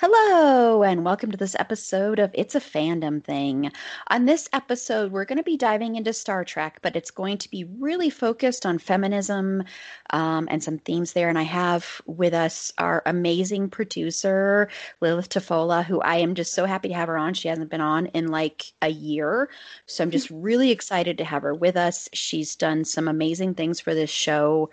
Hello, and welcome to this episode of It's a Fandom Thing. On this episode, we're going to be diving into Star Trek, but it's going to be really focused on feminism um, and some themes there. And I have with us our amazing producer, Lillith Tafolla, who I am just so happy to have her on. She hasn't been on in like a year. So I'm just really excited to have her with us. She's done some amazing things for this show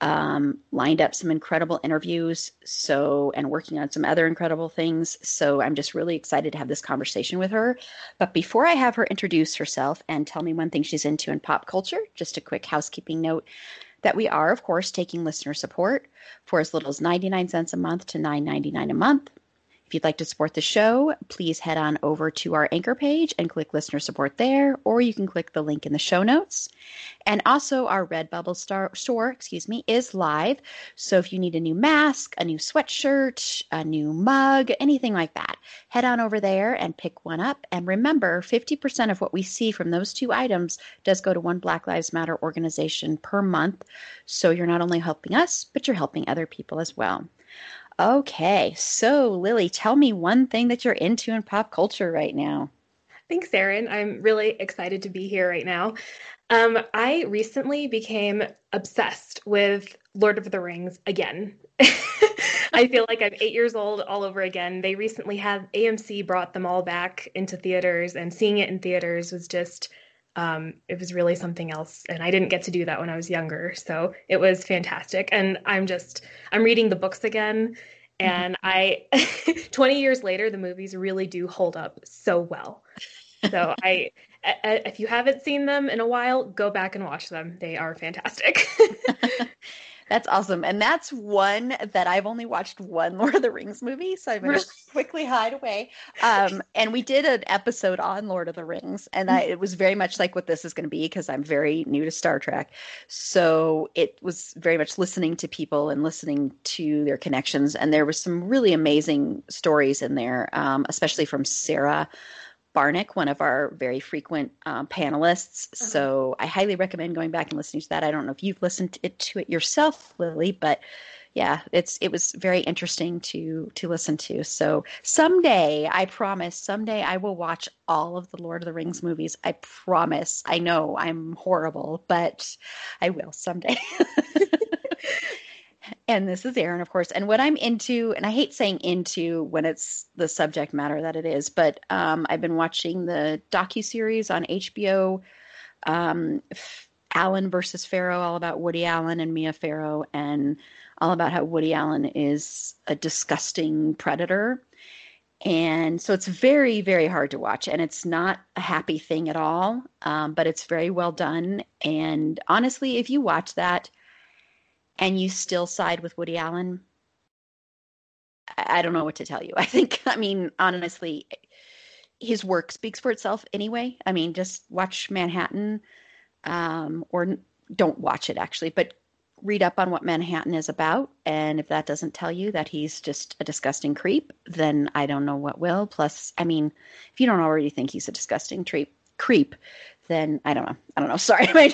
um, lined up some incredible interviews so and working on some other incredible things. So i'm just really excited to have this conversation with her. But before i have her introduce herself and tell me one thing she's into in pop culture just a quick housekeeping note that we are of course taking listener support for as little as 99 cents a month to 9.99 a month if you'd like to support the show, please head on over to our anchor page and click listener support there, or you can click the link in the show notes. And also, our Redbubble star- store, excuse me, is live. So if you need a new mask, a new sweatshirt, a new mug, anything like that, head on over there and pick one up. And remember, 50% of what we see from those two items does go to one Black Lives Matter organization per month. So you're not only helping us, but you're helping other people as well. Okay, so Lily, tell me one thing that you're into in pop culture right now. Thanks, Erin. I'm really excited to be here right now. Um, I recently became obsessed with Lord of the Rings again. I feel like I'm eight years old all over again. They recently had AMC brought them all back into theaters, and seeing it in theaters was just um, it was really something else and i didn't get to do that when i was younger. So it was fantastic. And i'm just i'm reading the books again mm-hmm. and i 20 years later the movies really do hold up so well. So i if you haven't seen them in a while go back and watch them. They are fantastic That's awesome. And that's one that I've only watched one Lord of the Rings movie. So I'm going to quickly hide away. Um, and we did an episode on Lord of the Rings. And I, it was very much like what this is going to be because I'm very new to Star Trek. So it was very much listening to people and listening to their connections. And there was some really amazing stories in there, um, especially from Sarah. Barnick, one of our very frequent um, panelists. Uh-huh. So I highly recommend going back and listening to that. I don't know if you've listened to it, to it yourself, Lily, but yeah, it's it was very interesting to to listen to. So someday, I promise, someday I will watch all of the Lord of the Rings movies. I promise. I know I'm horrible, but I will someday. and this is Erin, of course. And what I'm into, and I hate saying into when it's the subject matter that it is, but um, I've been watching the docu series on HBO, um, Allen versus Farrow, all about Woody Allen and Mia Farrow, and all about how Woody Allen is a disgusting predator. And so it's very, very hard to watch, and it's not a happy thing at all. Um, but it's very well done. And honestly, if you watch that and you still side with Woody Allen, I don't know what to tell you. I think, I mean, honestly, his work speaks for itself anyway. I mean, just watch Manhattan, um, or don't watch it actually, but read up on what Manhattan is about. And if that doesn't tell you that he's just a disgusting creep, then I don't know what will. Plus, I mean, if you don't already think he's a disgusting creep, creep, then I don't know. I don't know. Sorry, my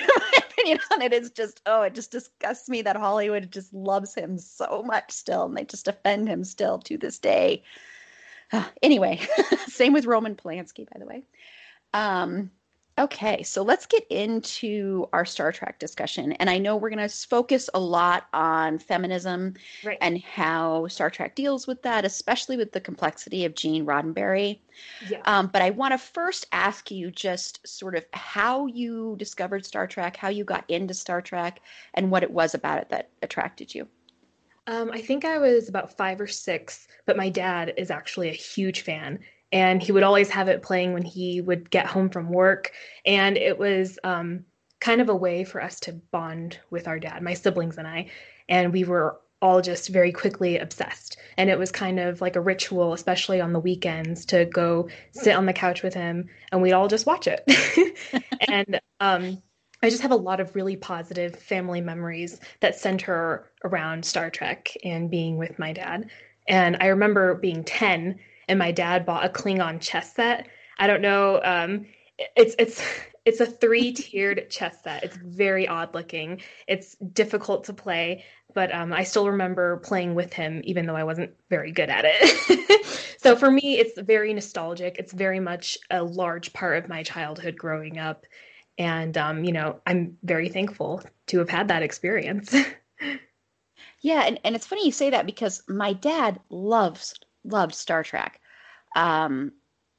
opinion on it is just oh, it just disgusts me that Hollywood just loves him so much still, and they just defend him still to this day. Uh, anyway, same with Roman Polanski, by the way. Um, Okay, so let's get into our Star Trek discussion. And I know we're going to focus a lot on feminism right. and how Star Trek deals with that, especially with the complexity of Gene Roddenberry. Yeah. Um, but I want to first ask you just sort of how you discovered Star Trek, how you got into Star Trek, and what it was about it that attracted you. Um, I think I was about five or six, but my dad is actually a huge fan and he would always have it playing when he would get home from work and it was um, kind of a way for us to bond with our dad my siblings and i and we were all just very quickly obsessed. And it was kind of like a ritual, especially on the weekends, to go sit on the couch with him and we'd all just watch it. and um, I just have a lot of really positive family memories that center around Star Trek and being with my dad. And I remember being 10 and my dad bought a Klingon chess set. I don't know. Um, it's it's it's a three-tiered chess set. It's very odd looking. It's difficult to play, but um, I still remember playing with him, even though I wasn't very good at it. so for me, it's very nostalgic. It's very much a large part of my childhood growing up, and um, you know, I'm very thankful to have had that experience. yeah, and, and it's funny you say that because my dad loves loved Star Trek. Um,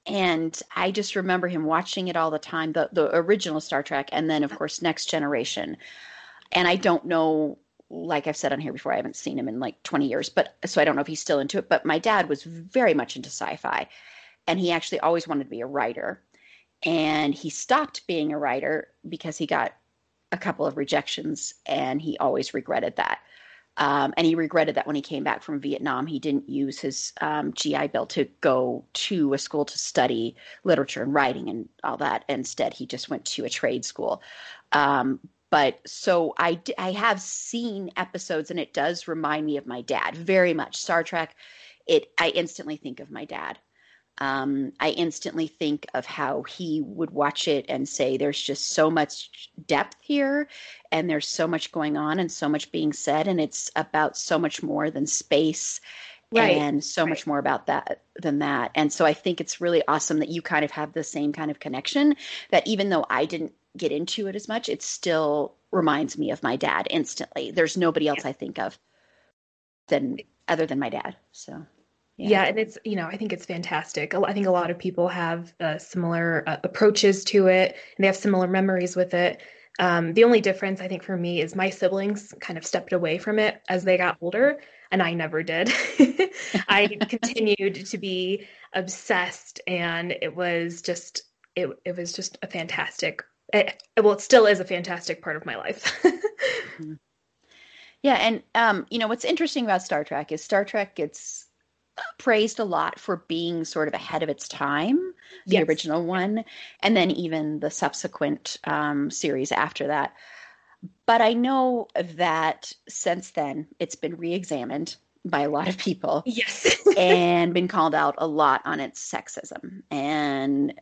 and I just remember him watching it all the time, the the original Star Trek, and then of course Next Generation. And I don't know, like I've said on here before, I haven't seen him in like 20 years, but so I don't know if he's still into it. But my dad was very much into sci-fi, and he actually always wanted to be a writer. And he stopped being a writer because he got a couple of rejections, and he always regretted that. Um, and he regretted that when he came back from Vietnam, he didn't use his um, GI Bill to go to a school to study literature and writing and all that. Instead, he just went to a trade school. Um, but so I, I have seen episodes, and it does remind me of my dad very much. Star Trek, it I instantly think of my dad. Um, I instantly think of how he would watch it and say, There's just so much depth here, and there's so much going on, and so much being said, and it's about so much more than space. Right. And so right. much more about that than that. And so I think it's really awesome that you kind of have the same kind of connection that even though I didn't get into it as much, it still reminds me of my dad instantly. There's nobody else. I think of than other than my dad. So yeah. yeah. and it's you know I think it's fantastic. I think a lot of people have uh, similar uh, approaches to it, and they have similar memories with it. Um, the only difference I think for me is my siblings kind of stepped away from it as they got older, and I never did. I continued to be obsessed, and it was just it it was just a fantastic. It, well, it still is a fantastic part of my life. mm-hmm. Yeah, and um, you know what's interesting about Star Trek is Star Trek gets praised a lot for being sort of ahead of its time, the yes. original one, and then even the subsequent um, series after that. But I know that since then it's been re examined by a lot of people. Yes. and been called out a lot on its sexism. And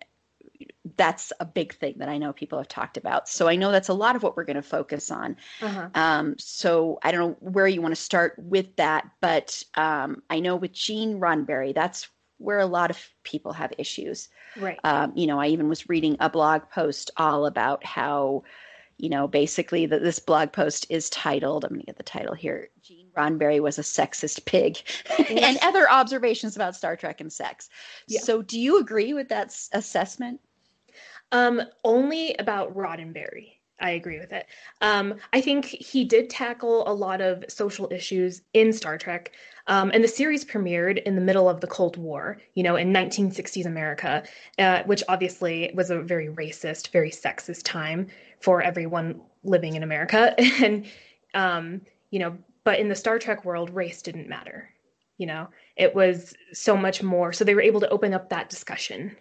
that's a big thing that I know people have talked about. So I know that's a lot of what we're going to focus on. Uh-huh. Um, so I don't know where you want to start with that, but um, I know with Gene Roddenberry, that's where a lot of people have issues. Right. Um, you know, I even was reading a blog post all about how, you know, basically that this blog post is titled, I'm going to get the title here Gene Roddenberry was a sexist pig, and other observations about Star Trek and sex. Yeah. So do you agree with that s- assessment? Um, only about Roddenberry. I agree with it. Um, I think he did tackle a lot of social issues in Star Trek. Um, and the series premiered in the middle of the Cold War, you know, in 1960s America, uh, which obviously was a very racist, very sexist time for everyone living in America. and, um, you know, but in the Star Trek world, race didn't matter. You know, it was so much more. So they were able to open up that discussion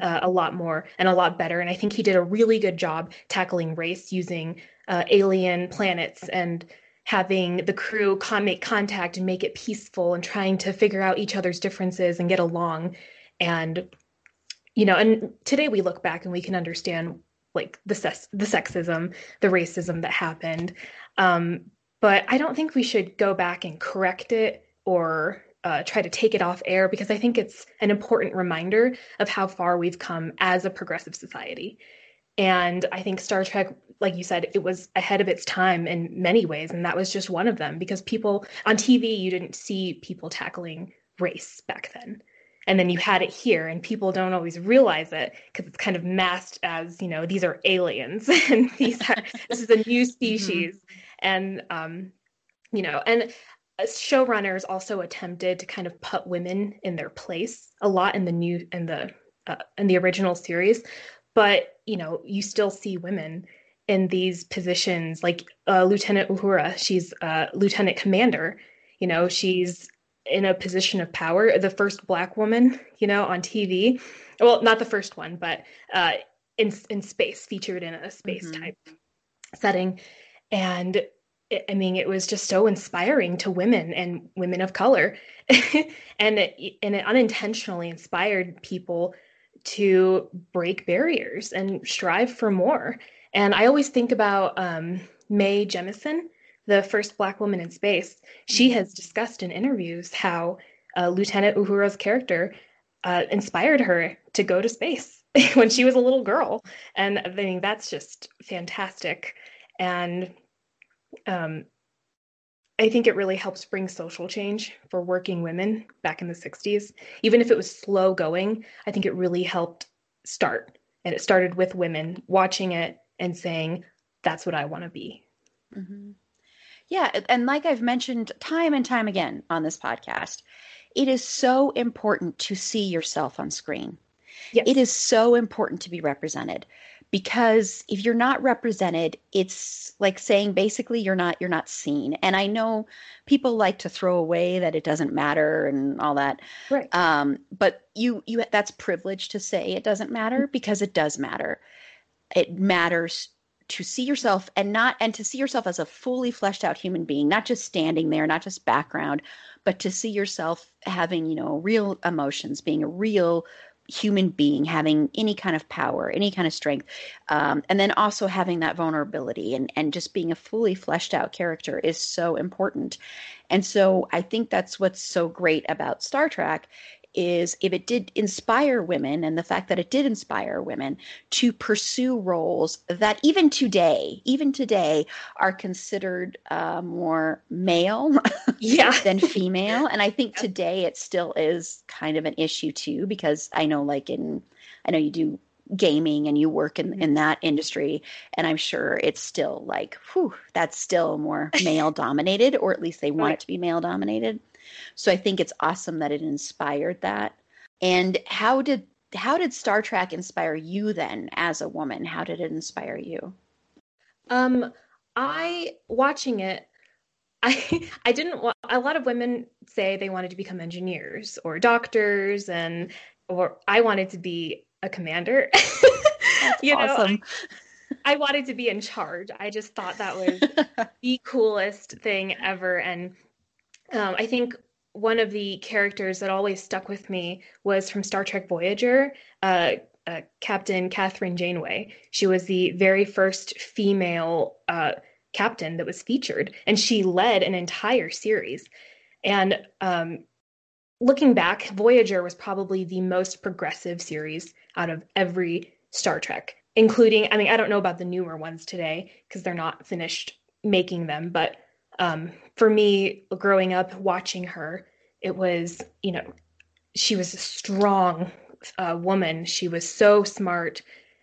uh, a lot more and a lot better. And I think he did a really good job tackling race using uh, alien planets and having the crew con- make contact and make it peaceful and trying to figure out each other's differences and get along. And you know, and today we look back and we can understand like the ses- the sexism, the racism that happened. Um, but I don't think we should go back and correct it or uh, try to take it off air because I think it's an important reminder of how far we've come as a progressive society. And I think Star Trek, like you said, it was ahead of its time in many ways. And that was just one of them because people on TV, you didn't see people tackling race back then. And then you had it here, and people don't always realize it because it's kind of masked as, you know, these are aliens and these are, this is a new mm-hmm. species. Mm-hmm. And, um, you know, and showrunners also attempted to kind of put women in their place a lot in the new in the uh, in the original series but you know you still see women in these positions, like uh, Lieutenant Uhura, she's uh, lieutenant commander. You know, she's in a position of power, the first black woman, you know, on TV. Well, not the first one, but uh, in in space, featured in a space mm-hmm. type setting, and I mean, it was just so inspiring to women and women of color, and it, and it unintentionally inspired people to break barriers and strive for more. And I always think about um, Mae Jemison, the first Black woman in space. She mm-hmm. has discussed in interviews how uh, Lieutenant Uhura's character uh, inspired her to go to space when she was a little girl. And I mean, that's just fantastic. And um, I think it really helps bring social change for working women back in the 60s. Even if it was slow going, I think it really helped start. And it started with women watching it and saying, that's what I want to be. Mm-hmm. Yeah. And like I've mentioned time and time again on this podcast, it is so important to see yourself on screen. Yes. It is so important to be represented because if you're not represented it's like saying basically you're not you're not seen. And i know people like to throw away that it doesn't matter and all that. Right. Um, but you you that's privilege to say it doesn't matter because it does matter. It matters to see yourself and not and to see yourself as a fully fleshed out human being not just standing there not just background but to see yourself having you know real emotions being a real human being having any kind of power, any kind of strength, um, and then also having that vulnerability and and just being a fully fleshed out character is so important. And so I think that's what's so great about Star Trek is if it did inspire women and the fact that it did inspire women to pursue roles that even today, even today, are considered uh, more male yeah. than female. And I think today it still is kind of an issue too, because I know, like in, I know you do gaming and you work in, in that industry and i'm sure it's still like whew that's still more male dominated or at least they want right. it to be male dominated so I think it's awesome that it inspired that. And how did how did Star Trek inspire you then as a woman? How did it inspire you? Um I watching it I I didn't want a lot of women say they wanted to become engineers or doctors and or I wanted to be a commander. you awesome. know, I, I, wanted to be in charge. I just thought that was the coolest thing ever and um, I think one of the characters that always stuck with me was from Star Trek Voyager, uh, uh, Captain Kathryn Janeway. She was the very first female uh, captain that was featured, and she led an entire series. And um, looking back, Voyager was probably the most progressive series out of every Star Trek, including, I mean, I don't know about the newer ones today because they're not finished making them, but um, for me, growing up watching her, it was, you know, she was a strong uh, woman. She was so smart,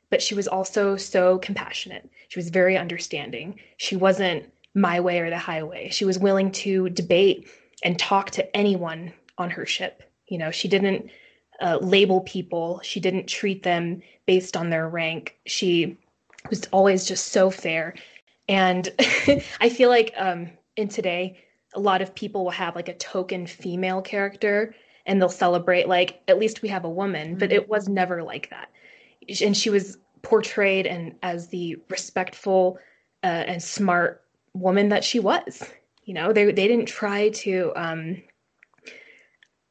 but she was also so compassionate. She was very understanding. She wasn't my way or the highway. She was willing to debate and talk to anyone on her ship. You know, she didn't uh, label people, she didn't treat them based on their rank. She was always just so fair. And I feel like um, in today, a lot of people will have like a token female character and they'll celebrate like at least we have a woman, but it was never like that. And she was portrayed and as the respectful uh, and smart woman that she was. You know, they they didn't try to. Um,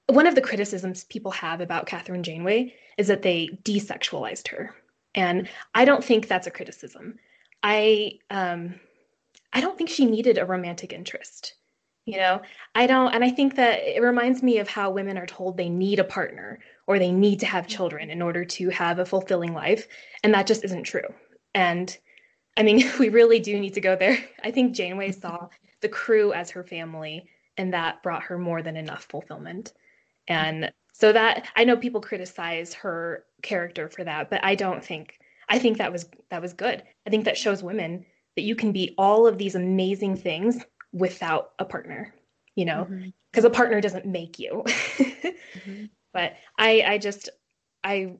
one of the criticisms people have about Kathryn Janeway is that they desexualized her, and I don't think that's a criticism. I um, I don't think she needed a romantic interest. You know, I don't, and I think that it reminds me of how women are told they need a partner or they need to have mm-hmm. children in order to have a fulfilling life. And that just isn't true. And I mean, we really do need to go there. I think Janeway mm-hmm. saw the crew as her family, and that brought her more than enough fulfillment. And so that I know people criticize her character for that, but I don't think I think that was that was good. I think that shows women that you can be all of these amazing things without a partner, you know, because mm-hmm. a partner doesn't make you. mm-hmm. But I, I just, I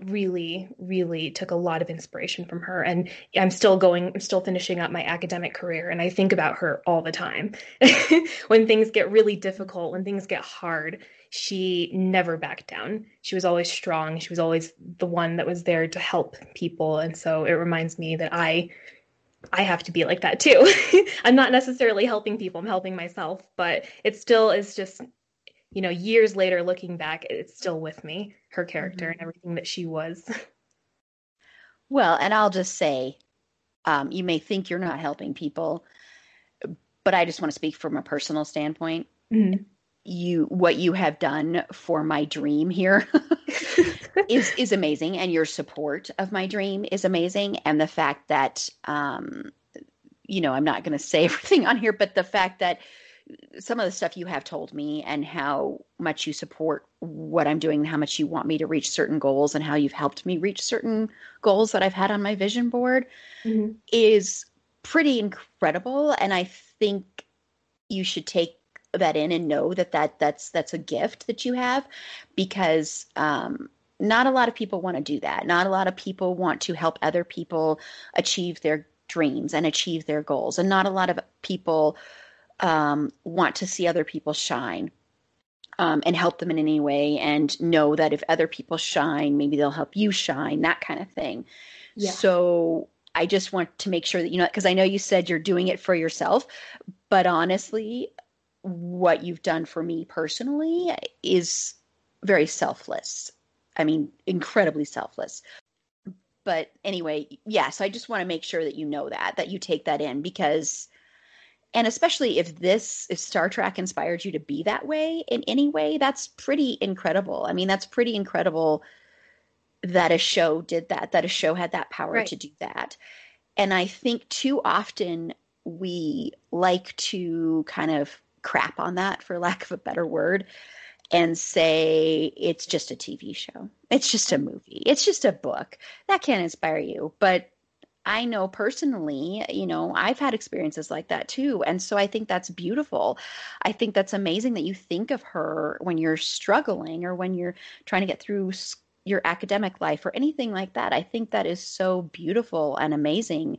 really, really took a lot of inspiration from her. And I'm still going, I'm still finishing up my academic career. And I think about her all the time. when things get really difficult, when things get hard, she never backed down. She was always strong. She was always the one that was there to help people. And so it reminds me that I I have to be like that too. I'm not necessarily helping people, I'm helping myself, but it still is just you know, years later looking back, it's still with me, her character mm-hmm. and everything that she was. Well, and I'll just say, um, you may think you're not helping people, but I just want to speak from a personal standpoint. Mm-hmm. You, what you have done for my dream here is is amazing, and your support of my dream is amazing, and the fact that, um, you know, I'm not going to say everything on here, but the fact that some of the stuff you have told me and how much you support what I'm doing and how much you want me to reach certain goals and how you've helped me reach certain goals that I've had on my vision board mm-hmm. is pretty incredible and I think you should take that in and know that, that that's that's a gift that you have because um, not a lot of people want to do that. Not a lot of people want to help other people achieve their dreams and achieve their goals and not a lot of people um, want to see other people shine um, and help them in any way and know that if other people shine, maybe they'll help you shine, that kind of thing. Yeah. So I just want to make sure that you know, because I know you said you're doing it for yourself, but honestly, what you've done for me personally is very selfless. I mean, incredibly selfless. But anyway, yes, yeah, so I just want to make sure that you know that, that you take that in because and especially if this if star trek inspired you to be that way in any way that's pretty incredible i mean that's pretty incredible that a show did that that a show had that power right. to do that and i think too often we like to kind of crap on that for lack of a better word and say it's just a tv show it's just a movie it's just a book that can inspire you but I know personally, you know, I've had experiences like that too. And so I think that's beautiful. I think that's amazing that you think of her when you're struggling or when you're trying to get through your academic life or anything like that. I think that is so beautiful and amazing.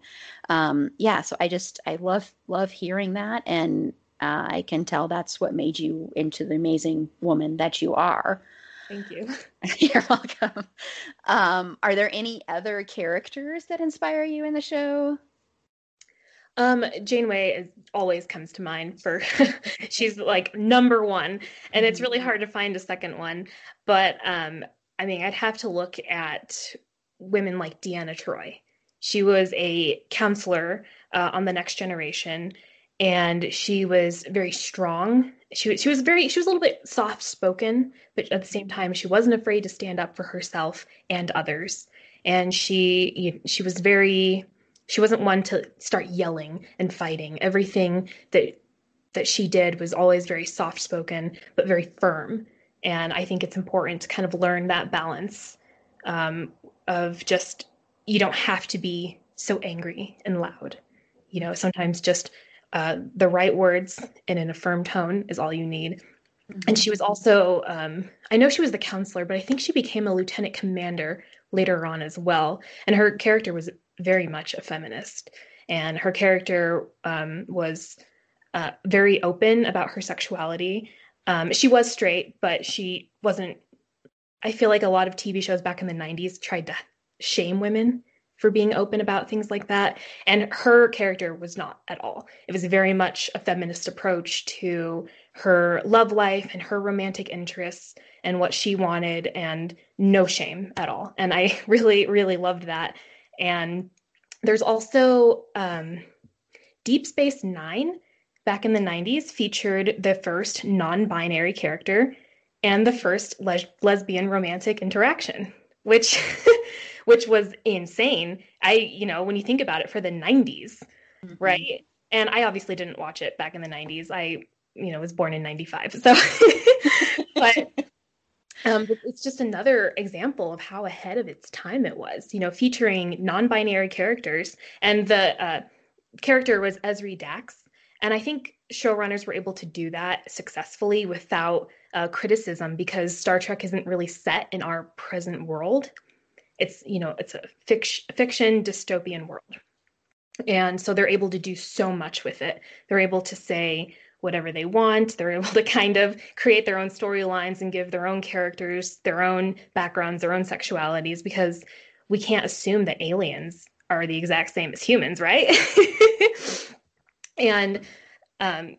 Um, yeah, so I just I love love hearing that, and uh, I can tell that's what made you into the amazing woman that you are. Thank you. You're welcome. Um, are there any other characters that inspire you in the show? Um, Janeway is, always comes to mind for she's like number one, and it's really hard to find a second one. But um, I mean, I'd have to look at women like Deanna Troi. She was a counselor uh, on the Next Generation, and she was very strong. She she was very she was a little bit soft spoken, but at the same time she wasn't afraid to stand up for herself and others. And she she was very she wasn't one to start yelling and fighting. Everything that that she did was always very soft spoken but very firm. And I think it's important to kind of learn that balance um, of just you don't have to be so angry and loud. You know, sometimes just uh, the right words and in a firm tone is all you need. And she was also, um, I know she was the counselor, but I think she became a lieutenant commander later on as well. And her character was very much a feminist. And her character um, was uh, very open about her sexuality. Um, she was straight, but she wasn't. I feel like a lot of TV shows back in the 90s tried to shame women for being open about things like that. And her character was not at all. It was very much a feminist approach to her love life and her romantic interests and what she wanted, and no shame at all. And I really, really loved that. And there's also um, Deep Space Nine back in the 90s featured the first non binary character and the first les- lesbian romantic interaction, which which was insane. I, you know, when you think about it for the 90s, mm-hmm. right? And I obviously didn't watch it back in the 90s. I, you know, was born in 95. So, but um, it's just another example of how ahead of its time it was, you know, featuring non binary characters. And the uh, character was Ezri Dax. And I think showrunners were able to do that successfully without uh, criticism because Star Trek isn't really set in our present world it's you know it's a fiction, fiction dystopian world. And so they're able to do so much with it. They're able to say whatever they want. They're able to kind of create their own storylines and give their own characters their own backgrounds their own sexualities because we can't assume that aliens are the exact same as humans right? And um,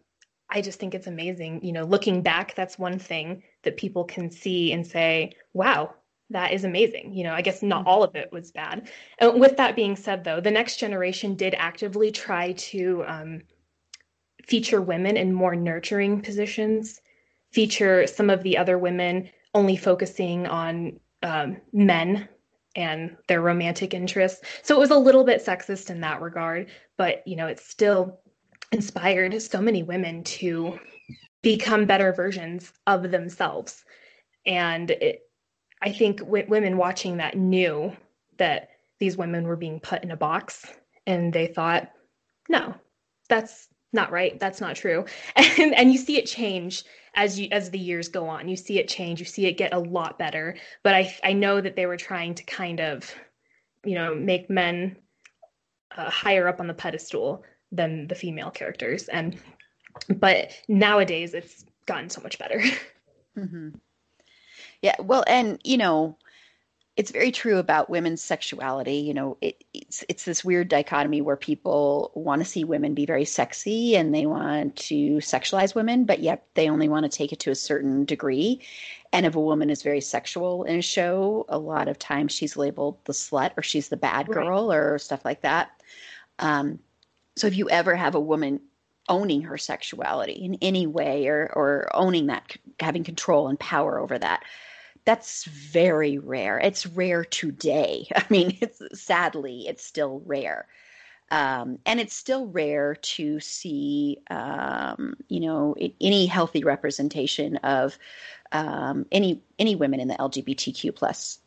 i just think it's amazing you know looking back that's one thing that people can see and say wow that is amazing. You know, I guess not mm-hmm. all of it was bad. And with that being said, though, the next generation did actively try to um, feature women in more nurturing positions, feature some of the other women only focusing on um, men and their romantic interests. So it was a little bit sexist in that regard, but you know, it still inspired so many women to become better versions of themselves. And it, I think w- women watching that knew that these women were being put in a box and they thought, no, that's not right. That's not true. And, and you see it change as you as the years go on. You see it change. You see it get a lot better. But I I know that they were trying to kind of, you know, make men uh, higher up on the pedestal than the female characters. And but nowadays it's gotten so much better. Mm-hmm. Yeah, well, and you know, it's very true about women's sexuality. You know, it, it's it's this weird dichotomy where people want to see women be very sexy and they want to sexualize women, but yet they only want to take it to a certain degree. And if a woman is very sexual in a show, a lot of times she's labeled the slut or she's the bad girl right. or stuff like that. Um, so if you ever have a woman owning her sexuality in any way or or owning that having control and power over that that's very rare. It's rare today. I mean, it's sadly, it's still rare. Um, and it's still rare to see, um, you know, any healthy representation of um, any any women in the LGBTQ plus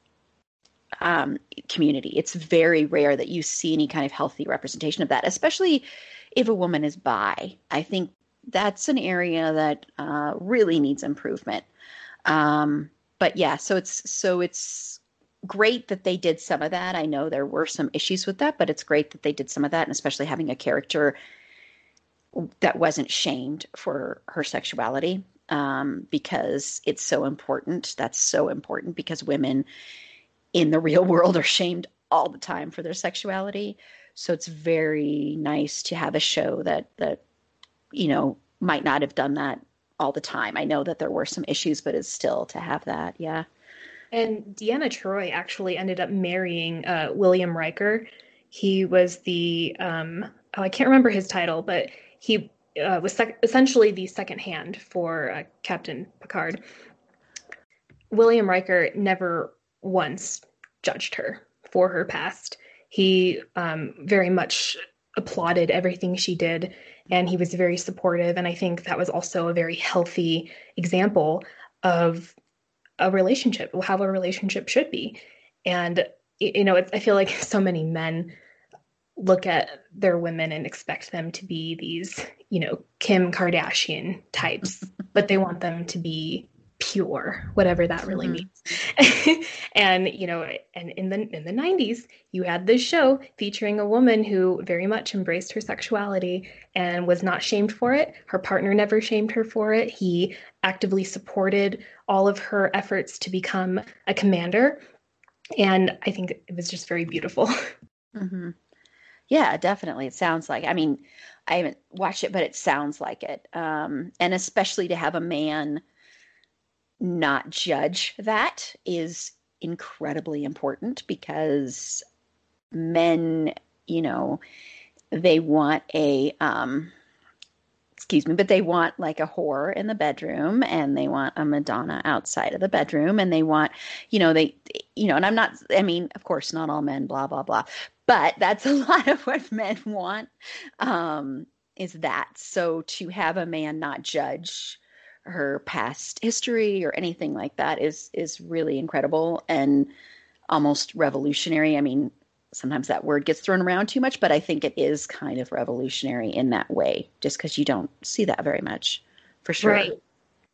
um, community. It's very rare that you see any kind of healthy representation of that, especially if a woman is bi. I think that's an area that uh, really needs improvement. Um, but yeah, so it's so it's great that they did some of that. I know there were some issues with that, but it's great that they did some of that, and especially having a character that wasn't shamed for her sexuality um, because it's so important. That's so important because women in the real world are shamed all the time for their sexuality. So it's very nice to have a show that that you know might not have done that all the time. I know that there were some issues, but it's still to have that, yeah. And Deanna Troi actually ended up marrying uh, William Riker. He was the um, oh, I can't remember his title, but he uh, was sec- essentially the second hand for uh, Captain Picard. William Riker never once judged her for her past. He um, very much applauded everything she did and he was very supportive and i think that was also a very healthy example of a relationship how a relationship should be. And you know i feel like so many men look at their women and expect them to be these you know kim kardashian types but they want them to be pure whatever that really mm-hmm. means. And you know and in the in the 90s you had this show featuring a woman who very much embraced her sexuality and was not shamed for it. Her partner never shamed her for it. He actively supported all of her efforts to become a commander. And i think it was just very beautiful. Mm-hmm. yeah definitely. It sounds like i mean i haven't watched it but it sounds like it. Um, and especially to have a man not judge that is incredibly important because men, you know, they want a um excuse me, but they want like a whore in the bedroom and they want a Madonna outside of the bedroom and they want, you know, they, you know, and I'm not, I mean, of course, not all men, blah, blah, blah, but that's a lot of what men want um, is that. So to have a man not judge her past history or anything like that is is really incredible and almost revolutionary. I mean, sometimes that word gets thrown around too much, but I think it is kind of revolutionary in that way, just because you don't see that very much, for sure. Right,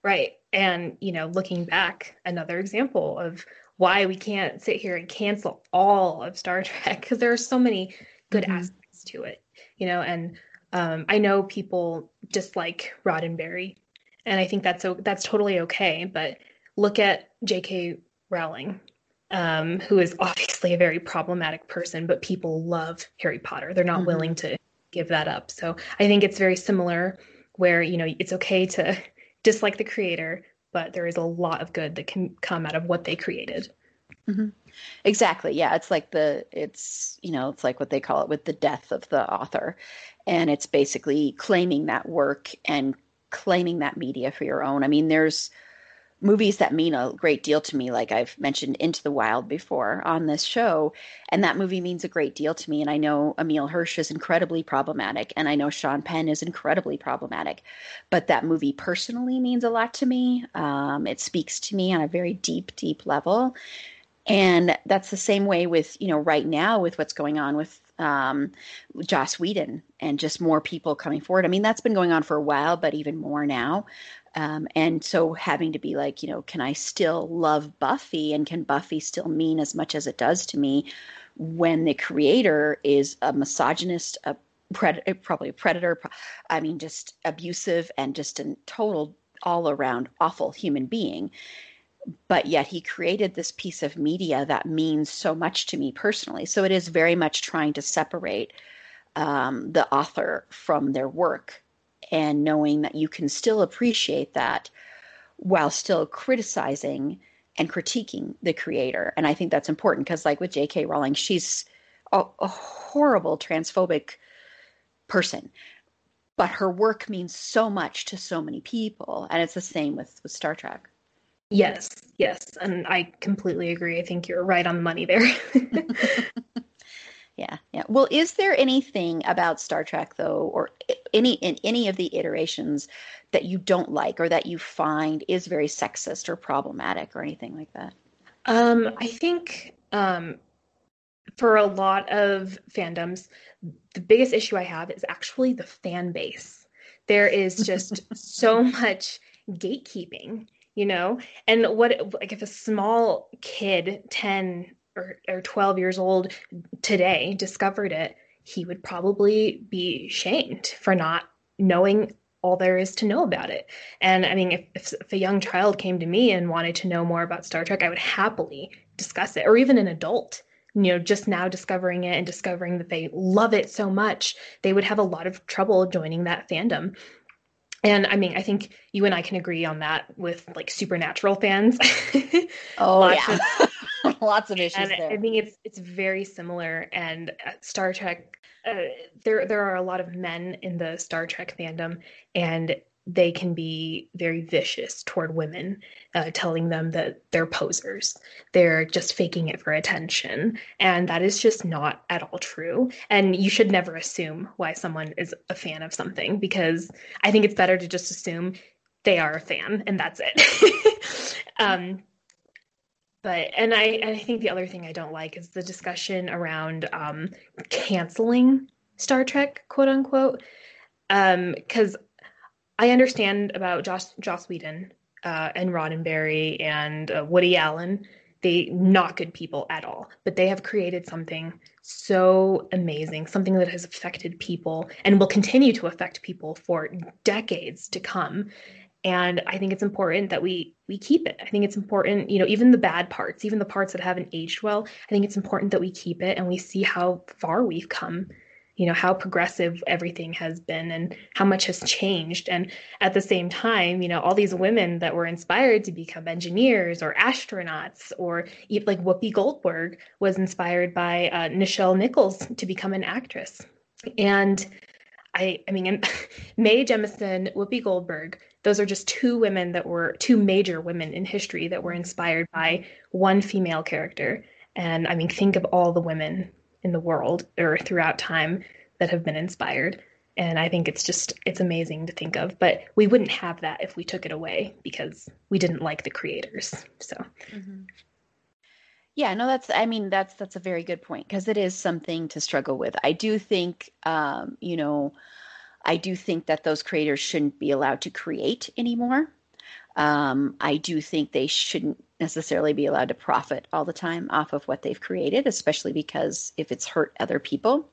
right. And you know, looking back, another example of why we can't sit here and cancel all of Star Trek because there are so many good mm-hmm. aspects to it, you know. And um, I know people dislike Roddenberry, and I think that's that's totally okay. But look at J.K. Rowling, um, who is obviously a very problematic person, but people love Harry Potter. They're not mm-hmm. willing to give that up. So I think it's very similar, where you know it's okay to dislike the creator, but there is a lot of good that can come out of what they created. Mm-hmm. Exactly. Yeah, it's like the it's you know it's like what they call it with the death of the author, and it's basically claiming that work and claiming that media for your own. I mean, there's movies that mean a great deal to me, like I've mentioned Into the Wild before on this show, and that movie means a great deal to me. And I know Emile Hirsch is incredibly problematic, and I know Sean Penn is incredibly problematic, but that movie personally means a lot to me. Um, it speaks to me on a very deep, deep level. And that's the same way with, you know, right now with what's going on with um, Joss Whedon and just more people coming forward. I mean, that's been going on for a while, but even more now. Um, and so having to be like, you know, can I still love Buffy and can Buffy still mean as much as it does to me when the creator is a misogynist, a predator, probably a predator, I mean, just abusive and just a total all around awful human being. But yet he created this piece of media that means so much to me personally. So it is very much trying to separate um, the author from their work and knowing that you can still appreciate that while still criticizing and critiquing the creator. And I think that's important because, like with J.K. Rowling, she's a, a, horrible transphobic person, but her work means so much to so many people. And it's the same with, with Star Trek. Yes, yes. And I completely agree. I think you're right on the money there. Yeah, yeah. Well, is there anything about Star Trek though, or any in any of the iterations that you don't like, or that you find is very sexist or problematic, or anything like that? Um, I think um, for a lot of fandoms, the biggest issue I have is actually the fan base. There is just so much gatekeeping, you know, and what like if a small kid, ten or, or 12 years old today discovered it, he would probably be shamed for not knowing all there is to know about it. And I mean, if, if, if, a young child came to me and wanted to know more about Star Trek, I would happily discuss it, or even an adult. You know, just now discovering it and discovering that they love it so much, they would have a lot of trouble joining that fandom. And I mean, I think you and I can agree on that with like supernatural fans. oh, yeah. Of, Lots of issues and there. I think it's it's very similar. And uh, Star Trek, uh, there there are a lot of men in the Star Trek fandom, and they can be very vicious toward women, uh, telling them that they're posers. They're just faking it for attention. And that is just not at all true. And you should never assume why someone is a fan of something because I think it's better to just assume they are a fan and that's it. um, but and I and I think the other thing I don't like is the discussion around um, canceling Star Trek, quote unquote, because um, I understand about Joss Joss Whedon uh, and Roddenberry and uh, Woody Allen. They not good people at all, but they have created something so amazing, something that has affected people and will continue to affect people for decades to come and i think it's important that we we keep it i think it's important you know even the bad parts even the parts that haven't aged well i think it's important that we keep it and we see how far we've come you know how progressive everything has been and how much has changed and at the same time you know all these women that were inspired to become engineers or astronauts or like whoopi goldberg was inspired by uh, nichelle nichols to become an actress and I, I mean, Mae Jemison, Whoopi Goldberg, those are just two women that were two major women in history that were inspired by one female character. And I mean, think of all the women in the world or throughout time that have been inspired. And I think it's just, it's amazing to think of. But we wouldn't have that if we took it away because we didn't like the creators. So. Mm-hmm. Yeah, no, that's, I mean, that's, that's a very good point because it is something to struggle with. I do think, um, you know, I do think that those creators shouldn't be allowed to create anymore. Um, I do think they shouldn't necessarily be allowed to profit all the time off of what they've created, especially because if it's hurt other people.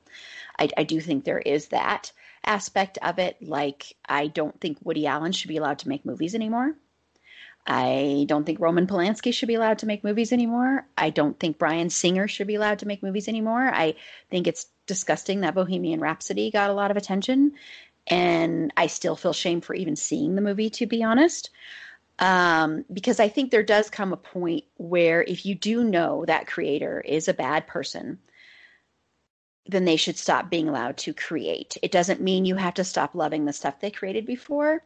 I, I do think there is that aspect of it. Like, I don't think Woody Allen should be allowed to make movies anymore. I don't think Roman Polanski should be allowed to make movies anymore. I don't think Bryan Singer should be allowed to make movies anymore. I think it's disgusting that Bohemian Rhapsody got a lot of attention. And I still feel shame for even seeing the movie, to be honest. Um, because I think there does come a point where if you do know that creator is a bad person, then they should stop being allowed to create. It doesn't mean you have to stop loving the stuff they created before,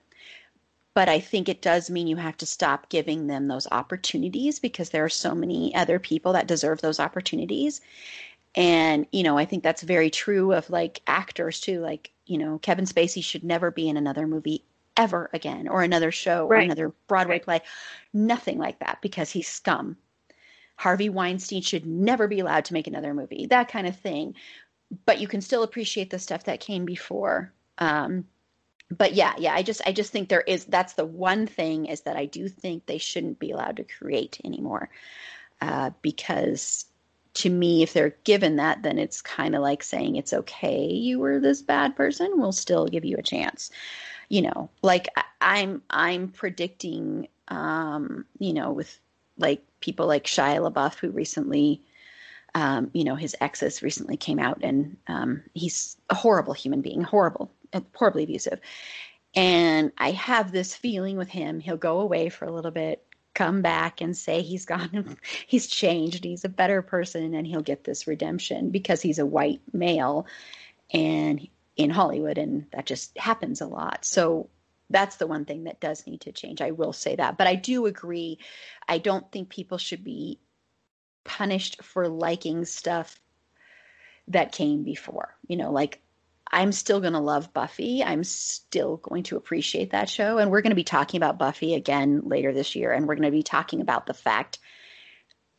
but I think it does mean you have to stop giving them those opportunities because there are so many other people that deserve those opportunities. And, you know, I think that's very true of like actors too. Like, you know, Kevin Spacey should never be in another movie ever again or another show right. or another Broadway right. play. Nothing like that because he's scum. Harvey Weinstein should never be allowed to make another movie, that kind of thing. But you can still appreciate the stuff that came before. Um, but yeah, yeah, I just I just think there is that's the one thing is that I do think they shouldn't be allowed to create anymore. Uh, because to me, if they're given that, then it's kind of like saying it's okay. You were this bad person. We'll still give you a chance. You know, like I'm I'm predicting. Um, you know, with like people like Shia LaBeouf, who recently, um, you know, his exes recently came out, and um, he's a horrible human being, horrible, horribly abusive. And I have this feeling with him, he'll go away for a little bit, come back and say he's gone, he's changed, he's a better person, and he'll get this redemption because he's a white male and in Hollywood, and that just happens a lot. So that's the one thing that does need to change. I will say that. But I do agree. I don't think people should be punished for liking stuff that came before. You know, like I'm still going to love Buffy. I'm still going to appreciate that show. And we're going to be talking about Buffy again later this year. And we're going to be talking about the fact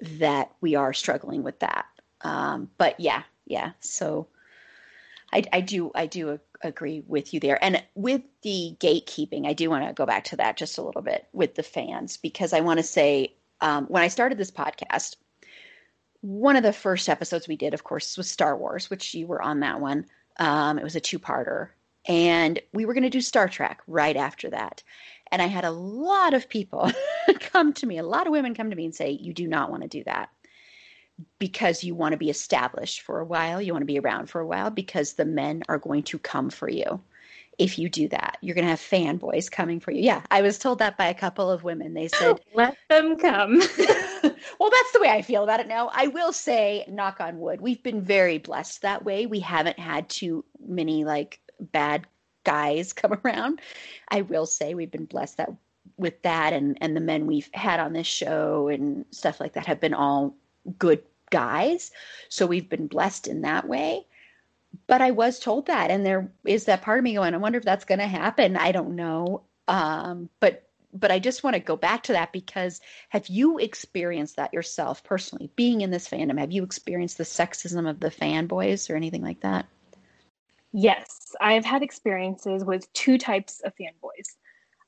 that we are struggling with that. Um, but yeah, yeah. So I, I do, I do agree with you there. And with the gatekeeping, I do want to go back to that just a little bit with the fans because I want to say um, when I started this podcast, one of the first episodes we did, of course, was Star Wars, which you were on that one. Um, it was a two parter. And we were going to do Star Trek right after that. And I had a lot of people come to me, a lot of women come to me and say, You do not want to do that because you want to be established for a while. You want to be around for a while because the men are going to come for you if you do that. You're going to have fanboys coming for you. Yeah, I was told that by a couple of women. They said, Let them come. well, that's the way I feel about it now. I will say, knock on wood, we've been very blessed that way. We haven't had too many like bad guys come around. I will say we've been blessed that with that and and the men we've had on this show and stuff like that have been all good guys. So we've been blessed in that way. But I was told that and there is that part of me going, I wonder if that's going to happen. I don't know. Um, but but I just want to go back to that because have you experienced that yourself personally? Being in this fandom, have you experienced the sexism of the fanboys or anything like that? Yes, I have had experiences with two types of fanboys.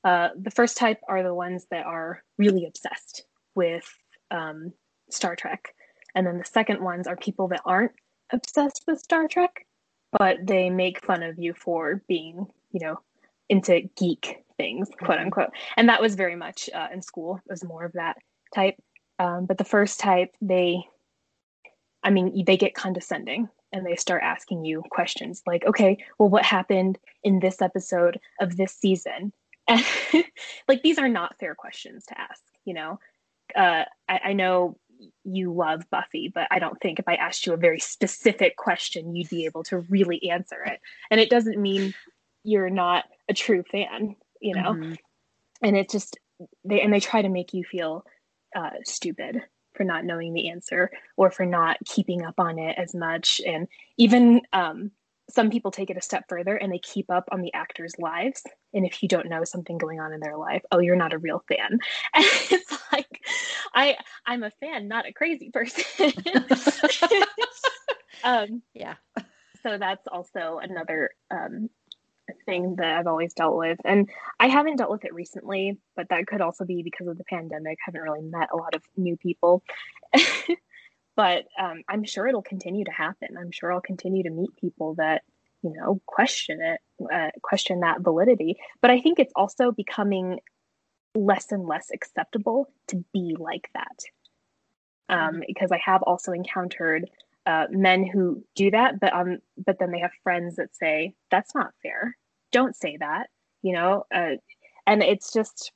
Uh, the first type are the ones that are really obsessed with um, Star Trek. And then the second ones are people that aren't obsessed with Star Trek, but they make fun of you for being, you know, into geek things, quote mm-hmm. unquote. And that was very much uh, in school. It was more of that type. Um, but the first type, they, I mean, they get condescending and they start asking you questions like, okay, well, what happened in this episode of this season? And like, these are not fair questions to ask, you know? Uh, I, I know you love Buffy, but I don't think if I asked you a very specific question, you'd be able to really answer it. And it doesn't mean you're not a true fan you know mm-hmm. and it just they and they try to make you feel uh, stupid for not knowing the answer or for not keeping up on it as much and even um, some people take it a step further and they keep up on the actors lives and if you don't know something going on in their life oh you're not a real fan and it's like i i'm a fan not a crazy person um yeah so that's also another um thing that I've always dealt with. And I haven't dealt with it recently, but that could also be because of the pandemic. I haven't really met a lot of new people. but um, I'm sure it'll continue to happen. I'm sure I'll continue to meet people that, you know, question it, uh, question that validity. But I think it's also becoming less and less acceptable to be like that. Um, mm-hmm. because I have also encountered uh, men who do that, but um, but then they have friends that say that's not fair. Don't say that, you know. Uh, and it's just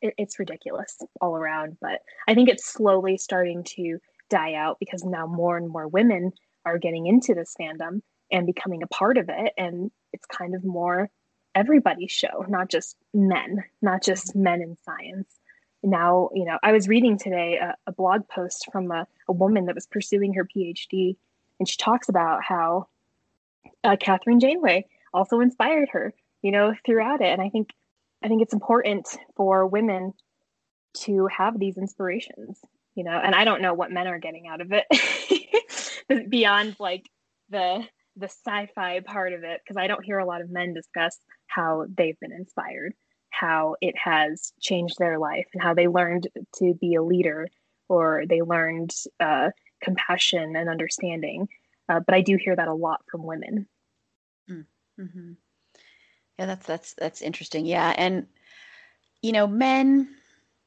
it, it's ridiculous all around. But I think it's slowly starting to die out because now more and more women are getting into this fandom and becoming a part of it, and it's kind of more everybody's show, not just men, not just men in science. Now you know i was reading today a, a blog post from a, a, woman that was pursuing her phd and she talks about how uh, kathryn janeway also inspired her you know throughout it. And i think i think it's important for women to have these inspirations you know and i don't know what men are getting out of it beyond like the the sci-fi part of it because i don't hear a lot of men discuss how they've been inspired how it has changed their life and how they learned to be a leader or they learned uh, compassion and understanding. Uh, but I do hear that a lot from women. Mm, mm-hmm. Yeah, that's that's that's interesting. Yeah, and you know, men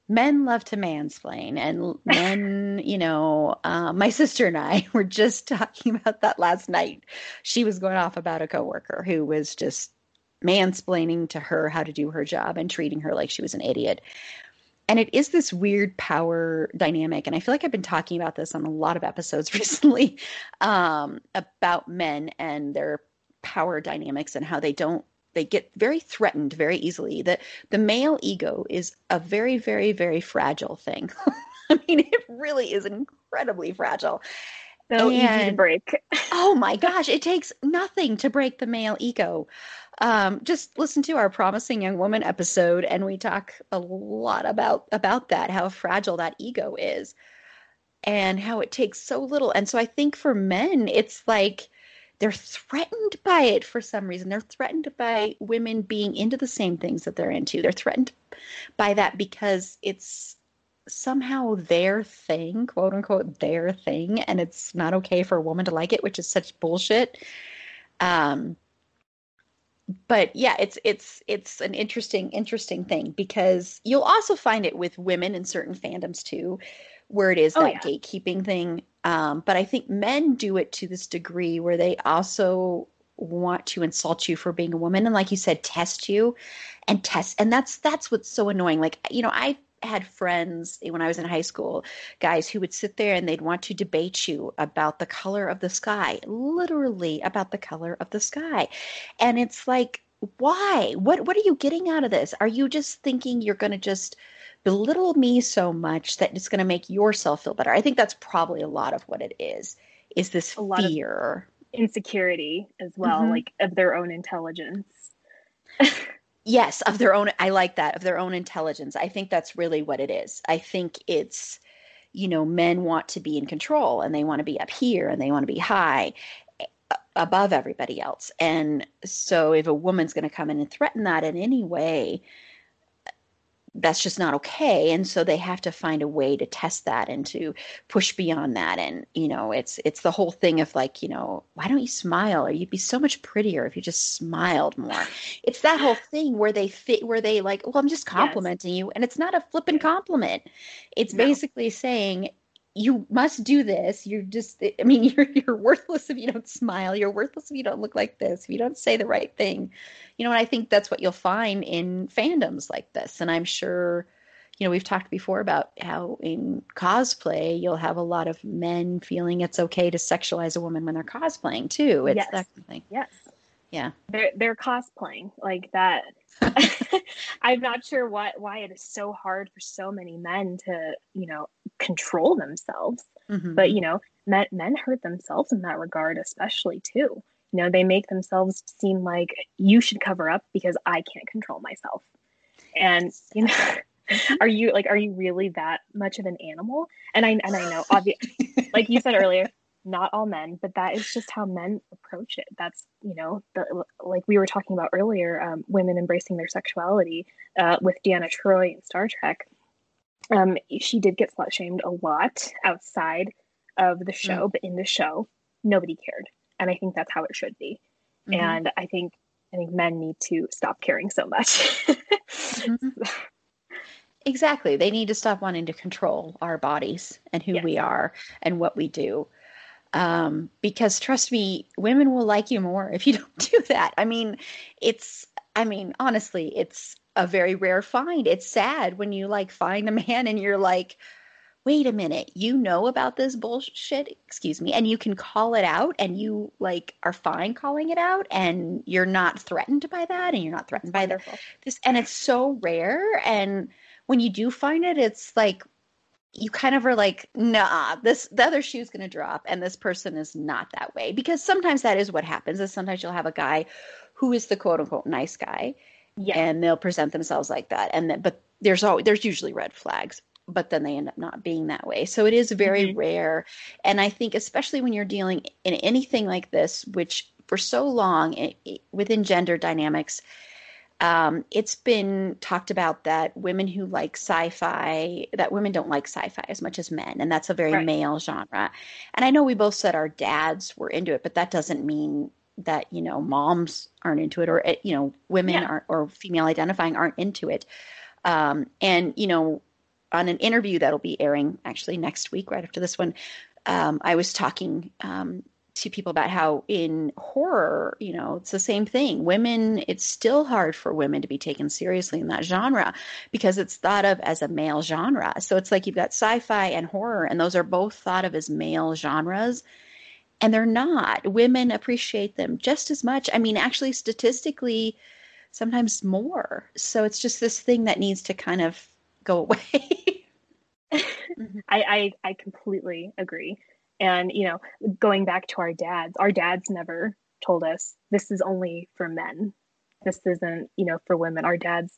men love to mansplain, and men, you know, uh, my sister and I were just talking about that last night. She was going off about a coworker who was just mansplaining to her how to do her job and treating her like she was an idiot. And it is this weird power dynamic. And I feel like I've been talking about this on a lot of episodes recently um, about men and their power dynamics and how they don't they get very threatened very easily that the male ego is a very very very fragile thing. I mean it really is incredibly fragile. So and, easy to break. oh my gosh it takes nothing to break the male ego. Um, just listen to our promising young woman episode and we talk a lot about about that how fragile that ego is and how it takes so little. And so i think for men it's like they're threatened by it for some reason they're threatened by women being into the same things that they're into they're threatened by that because it's somehow their thing quote unquote their thing and it's not okay for a woman to like it which is such bullshit um but yeah, it's it's it's an interesting interesting thing because you'll also find it with women in certain fandoms too, where it is oh, that yeah. gatekeeping thing. Um, but I think men do it to this degree where they also want to insult you for being a woman and like you said test you and test and that's that's what's so annoying like you know i had friends when I was in high school, guys who would sit there and they'd want to debate you about the color of the sky, literally about the color of the sky. And it's like, why? What what are you getting out of this? Are you just thinking you're going to just belittle me so much that it's going to make yourself feel better? I think that's probably a lot of what it is. Is this a fear, insecurity as well, mm-hmm. like of their own intelligence. Yes, of their own. I like that of their own intelligence. I think that's really what it is. I think it's, you know, men want to be in control and they want to be up here and they want to be high above everybody else. And so if a woman's going to come in and threaten that in any way, that's just not okay and so they have to find a way to test that and to push beyond that and you know it's it's the whole thing of like you know why don't you smile or you'd be so much prettier if you just smiled more it's that whole thing where they fit where they like well i'm just complimenting yes. you and it's not a flippant compliment it's no. basically saying you must do this. You're just, I mean, you're you're worthless if you don't smile. You're worthless if you don't look like this. If you don't say the right thing, you know. And I think that's what you'll find in fandoms like this. And I'm sure, you know, we've talked before about how in cosplay you'll have a lot of men feeling it's okay to sexualize a woman when they're cosplaying too. It's yes. that kind of thing. Yes. Yeah. They're they're cosplaying like that. I'm not sure what why it is so hard for so many men to, you know, control themselves. Mm-hmm. But you know, men men hurt themselves in that regard, especially too. You know, they make themselves seem like you should cover up because I can't control myself. And you know, are you like are you really that much of an animal? And I and I know obviously like you said earlier, not all men, but that is just how men approach it. That's you know, the, like we were talking about earlier, um, women embracing their sexuality uh, with Deanna Troi in Star Trek. Um, she did get slut shamed a lot outside of the show, mm. but in the show, nobody cared, and I think that's how it should be. Mm-hmm. And I think I think men need to stop caring so much. mm-hmm. Exactly. They need to stop wanting to control our bodies and who yes. we are and what we do. Um, because trust me, women will like you more if you don't do that. I mean, it's, I mean, honestly, it's a very rare find. It's sad when you like find a man and you're like, wait a minute, you know about this bullshit, excuse me, and you can call it out and you like are fine calling it out and you're not threatened by that and you're not threatened by the, this and it's so rare and when you do find it, it's like you kind of are like, nah, this the other shoe's gonna drop, and this person is not that way. Because sometimes that is what happens, is sometimes you'll have a guy who is the quote unquote nice guy. Yeah. And they'll present themselves like that. And then but there's always there's usually red flags but then they end up not being that way. So it is very mm-hmm. rare. And I think, especially when you're dealing in anything like this, which for so long it, it, within gender dynamics, um, it's been talked about that women who like sci-fi that women don't like sci-fi as much as men and that's a very right. male genre and i know we both said our dads were into it but that doesn't mean that you know moms aren't into it or eh, you know women yeah. aren't or female identifying aren't into it um, and you know on an interview that'll be airing actually next week right after this one um, i was talking um, to people about how in horror, you know, it's the same thing. Women, it's still hard for women to be taken seriously in that genre because it's thought of as a male genre. So it's like you've got sci fi and horror, and those are both thought of as male genres. And they're not. Women appreciate them just as much. I mean, actually, statistically, sometimes more. So it's just this thing that needs to kind of go away. Mm-hmm. I, I I completely agree. And, you know, going back to our dads, our dads never told us this is only for men. This isn't, you know, for women. Our dads,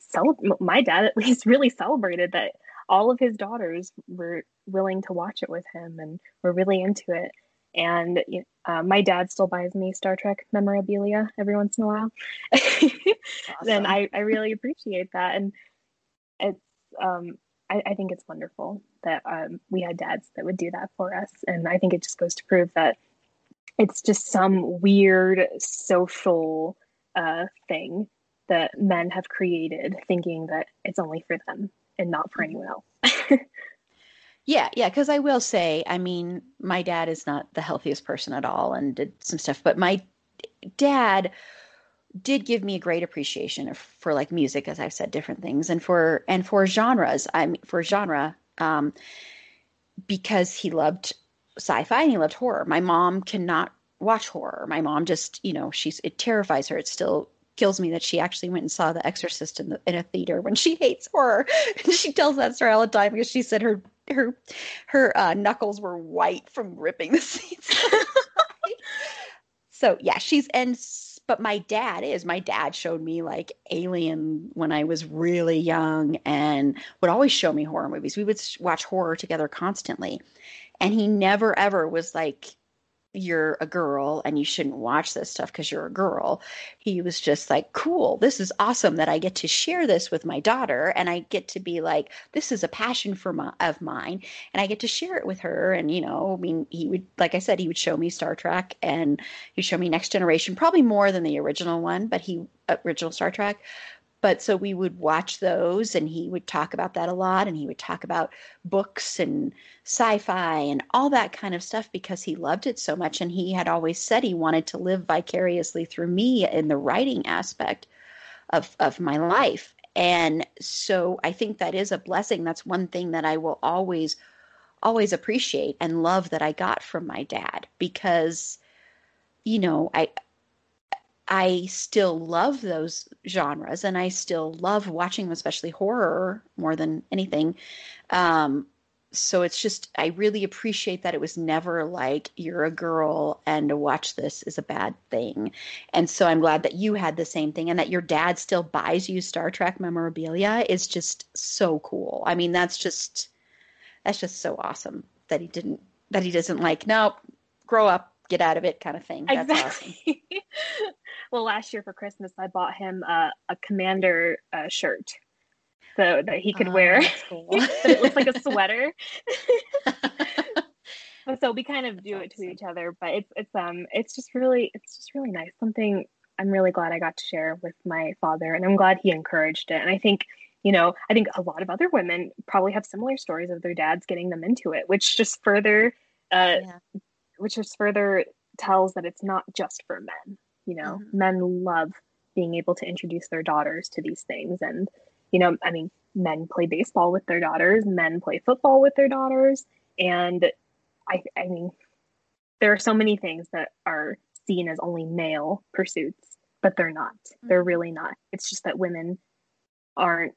cel- my dad at least, really celebrated that all of his daughters were willing to watch it with him and were really into it. And uh, my dad still buys me Star Trek memorabilia every once in a while. awesome. and I, I really appreciate that. And it's, um, I, I think it's wonderful that um, we had dads that would do that for us. And I think it just goes to prove that it's just some weird social uh, thing that men have created, thinking that it's only for them and not for anyone else. yeah, yeah. Because I will say, I mean, my dad is not the healthiest person at all and did some stuff, but my dad did give me a great appreciation for like music as i've said different things and for and for genres i'm for genre um, because he loved sci-fi and he loved horror. My mom cannot watch horror. My mom just, you know, she's it terrifies her. It still kills me that she actually went and saw The Exorcist in, the, in a theater when she hates horror. she tells that story all the time because she said her her her uh, knuckles were white from ripping the seats. so yeah, she's and but my dad is. My dad showed me like alien when i was really young and would always show me horror movies. We would watch horror together constantly. And he never ever was like you're a girl and you shouldn't watch this stuff because you're a girl. He was just like, cool, this is awesome that I get to share this with my daughter and I get to be like, this is a passion for my, of mine and I get to share it with her. And, you know, I mean, he would, like I said, he would show me Star Trek and he'd show me Next Generation, probably more than the original one, but he, uh, original Star Trek but so we would watch those and he would talk about that a lot and he would talk about books and sci-fi and all that kind of stuff because he loved it so much and he had always said he wanted to live vicariously through me in the writing aspect of of my life. And so i think that is a blessing. That's one thing that i will always always appreciate and love that i got from my dad because you know i I still love those genres and I still love watching them, especially horror more than anything. Um, so it's just, I really appreciate that it was never like you're a girl and to watch this is a bad thing. And so I'm glad that you had the same thing and that your dad still buys you Star Trek memorabilia is just so cool. I mean, that's just, that's just so awesome that he didn't that he doesn't like. Nope, grow up, get out of it, kind of thing. That's exactly. awesome. well, last year for Christmas, I bought him a, a commander uh, shirt so that he could oh, wear. Cool. it looks like a sweater. so we kind of do it to each other, but it's it's um it's just really it's just really nice. Something I'm really glad I got to share with my father, and I'm glad he encouraged it. And I think you know I think a lot of other women probably have similar stories of their dads getting them into it, which just further uh, yeah. which just further tells that it's not just for men. You know, mm-hmm. men love being able to introduce their daughters to these things, and you know, I mean, men play baseball with their daughters, men play football with their daughters, and I, I mean, there are so many things that are seen as only male pursuits, but they're not. They're mm-hmm. really not. It's just that women aren't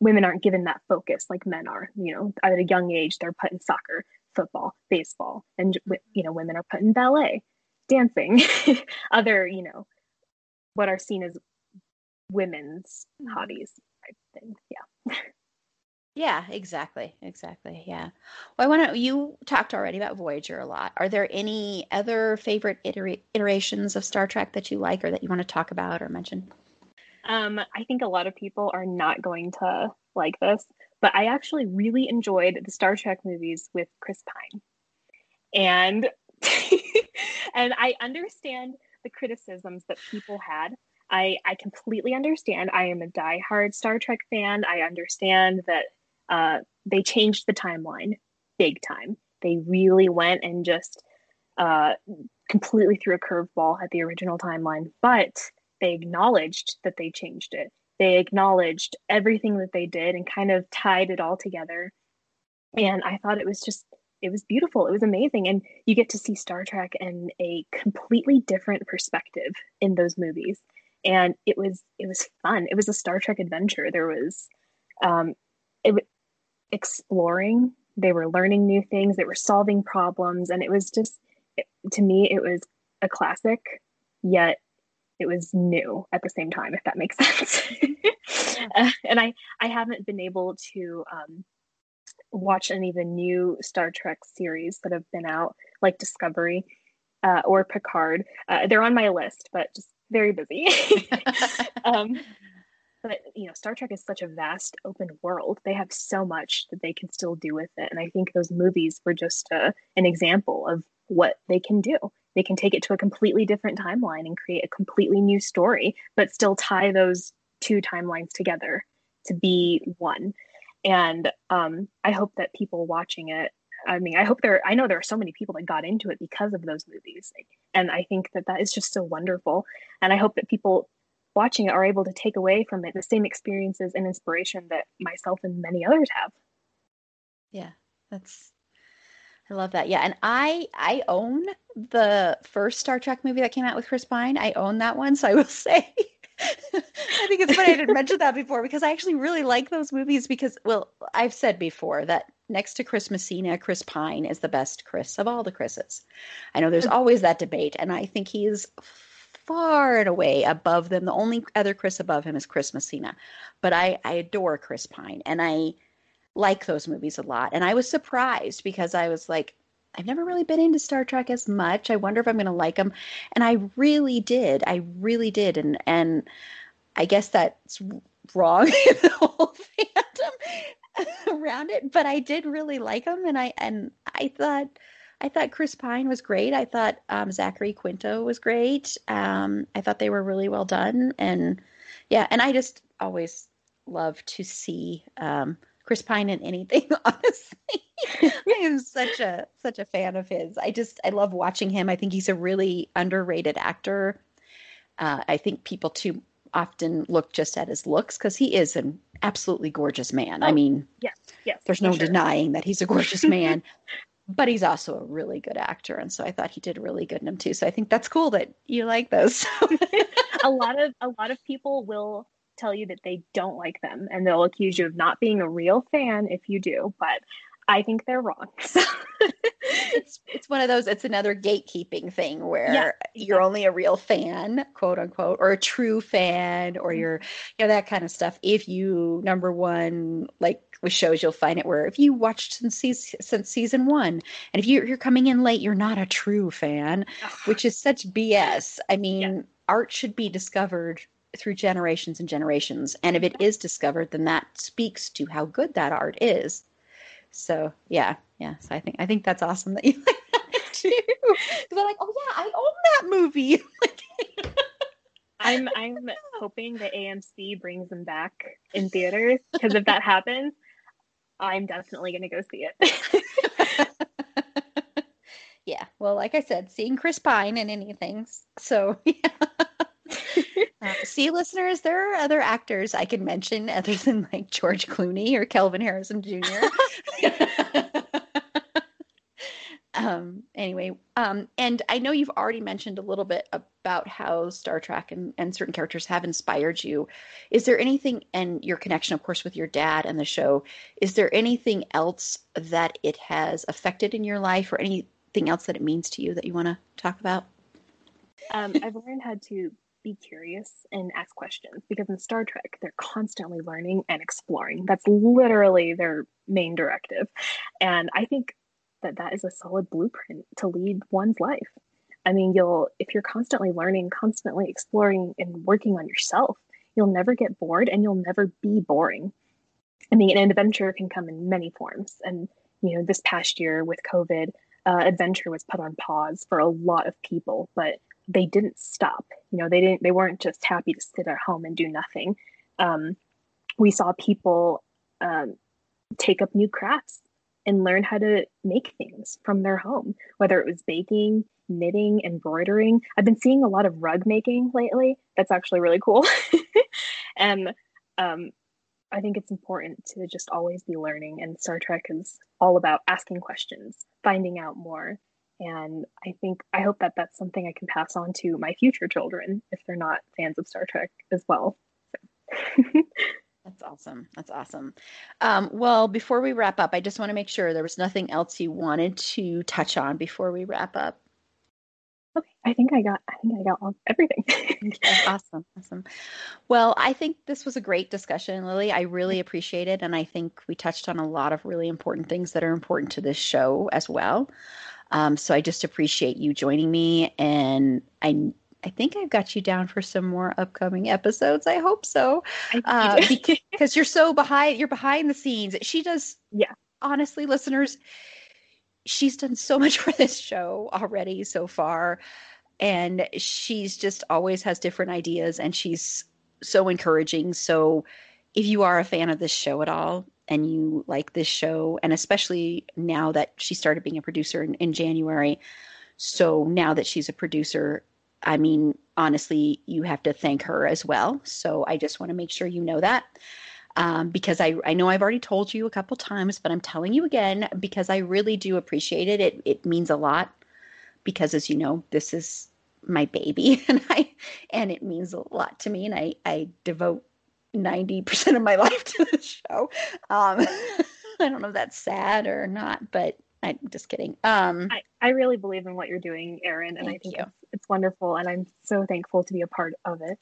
women aren't given that focus like men are. You know, at a young age, they're put in soccer, football, baseball, and you know, women are put in ballet, dancing, other you know, what are seen as women's mm-hmm. hobbies type things. Yeah. Yeah, exactly. Exactly. Yeah. Well, I want to, you talked already about Voyager a lot. Are there any other favorite iter- iterations of Star Trek that you like or that you want to talk about or mention? Um, I think a lot of people are not going to like this, but I actually really enjoyed the Star Trek movies with Chris Pine. And and I understand the criticisms that people had. I, I completely understand. I am a diehard Star Trek fan. I understand that uh, they changed the timeline big time. They really went and just uh, completely threw a curveball at the original timeline, but they acknowledged that they changed it. They acknowledged everything that they did and kind of tied it all together. And I thought it was just, it was beautiful. It was amazing. And you get to see Star Trek in a completely different perspective in those movies. And it was, it was fun. It was a Star Trek adventure. There was, um, it, was exploring they were learning new things they were solving problems and it was just to me it was a classic yet it was new at the same time if that makes sense uh, and i i haven't been able to um, watch any of the new star trek series that have been out like discovery uh, or picard. Uh, they're on my list but just very busy. Um, but you know star trek is such a vast open world. They have so much that they can still do with it. And i think those movies were just uh, an example of what they can do. They can take it to a completely different timeline and create a completely new story but still tie those two timelines together to be one and um, i hope that people watching it i mean i hope there i know there are so many people that got into it because of those movies and i think that that is just so wonderful and i hope that people watching it are able to take away from it the same experiences and inspiration that myself and many others have. Yeah, that's I love that. Yeah, and I I own the first Star Trek movie that came out with Chris Pine. I own that one, so I will say I think it's funny I didn't mention that before because I actually really like those movies because well, I've said before that next to Chris Messina, Chris Pine is the best Chris of all the Chris's. I know there's mm. always that debate, and I think he's far and away above them. The only other Chris above him is Chris Messina. But I, I adore Chris Pine and I like those movies a lot. And I was surprised because I was like, I've never really been into Star Trek as much. I wonder if I'm going to like them. And I really did. I really did. And and I guess that's wrong in the whole fandom around it, but I did really like them and I and I thought I thought Chris Pine was great. I thought um, Zachary Quinto was great. Um, I thought they were really well done, and yeah, and I just always love to see um, Chris Pine in anything. Honestly, I am such a such a fan of his. I just I love watching him. I think he's a really underrated actor. Uh, I think people too often look just at his looks because he is an absolutely gorgeous man. Oh, I mean, yes, yes, there's no sure. denying that he's a gorgeous man but he's also a really good actor and so i thought he did really good in him too so i think that's cool that you like those a lot of a lot of people will tell you that they don't like them and they'll accuse you of not being a real fan if you do but I think they're wrong. it's it's one of those. It's another gatekeeping thing where yeah, you're only a real fan, quote unquote, or a true fan, or mm-hmm. you're you know that kind of stuff. If you number one, like with shows, you'll find it where if you watched since season, since season one, and if you're, you're coming in late, you're not a true fan, which is such BS. I mean, yeah. art should be discovered through generations and generations, and if it is discovered, then that speaks to how good that art is. So yeah, yeah. So I think I think that's awesome that you like that too. Because I'm like, oh yeah, I own that movie. I'm I'm hoping that AMC brings them back in theaters because if that happens, I'm definitely going to go see it. yeah. Well, like I said, seeing Chris Pine in anything. So, yeah. Uh, see, listeners, there are other actors I can mention other than like George Clooney or Kelvin Harrison Jr. um, anyway, um, and I know you've already mentioned a little bit about how Star Trek and, and certain characters have inspired you. Is there anything, and your connection, of course, with your dad and the show, is there anything else that it has affected in your life or anything else that it means to you that you want to talk about? Um, I've learned how to be curious and ask questions because in Star Trek, they're constantly learning and exploring. That's literally their main directive. And I think that that is a solid blueprint to lead one's life. I mean, you'll, if you're constantly learning, constantly exploring, and working on yourself, you'll never get bored and you'll never be boring. I mean, an adventure can come in many forms. And, you know, this past year with COVID, uh, adventure was put on pause for a lot of people, but they didn't stop. You know, they didn't. They weren't just happy to sit at home and do nothing. Um, we saw people um, take up new crafts and learn how to make things from their home, whether it was baking, knitting, embroidering. I've been seeing a lot of rug making lately. That's actually really cool. and um, I think it's important to just always be learning. And Star Trek is all about asking questions, finding out more, and i think i hope that that's something i can pass on to my future children if they're not fans of star trek as well. So. that's awesome. That's awesome. Um, well before we wrap up i just want to make sure there was nothing else you wanted to touch on before we wrap up. Okay i think i got i think i got all, everything. Okay, awesome awesome. Well i think this was a great discussion lily. I really appreciate it and i think we touched on a lot of really important things that are important to this show as well um, so I just appreciate you joining me, and I I think I've got you down for some more upcoming episodes. I hope so, uh, because you're so behind. You're behind the scenes. She does. Yeah. Honestly, listeners, she's done so much for this show already so far, and she's just always has different ideas, and she's so encouraging. So, if you are a fan of this show at all, and you like this show, and especially now that she started being a producer in, in January. So now that she's a producer, I mean, honestly, you have to thank her as well. So I just want to make sure you know that. Um, because I, I know I've already told you a couple times, but I'm telling you again because I really do appreciate it. It it means a lot because as you know, this is my baby and I and it means a lot to me and I, I devote 90% of my life to the show. Um, I don't know if that's sad or not, but I'm just kidding. Um, I, I really believe in what you're doing, Erin, and I think it's, it's, wonderful, and I'm so thankful to be a part of it.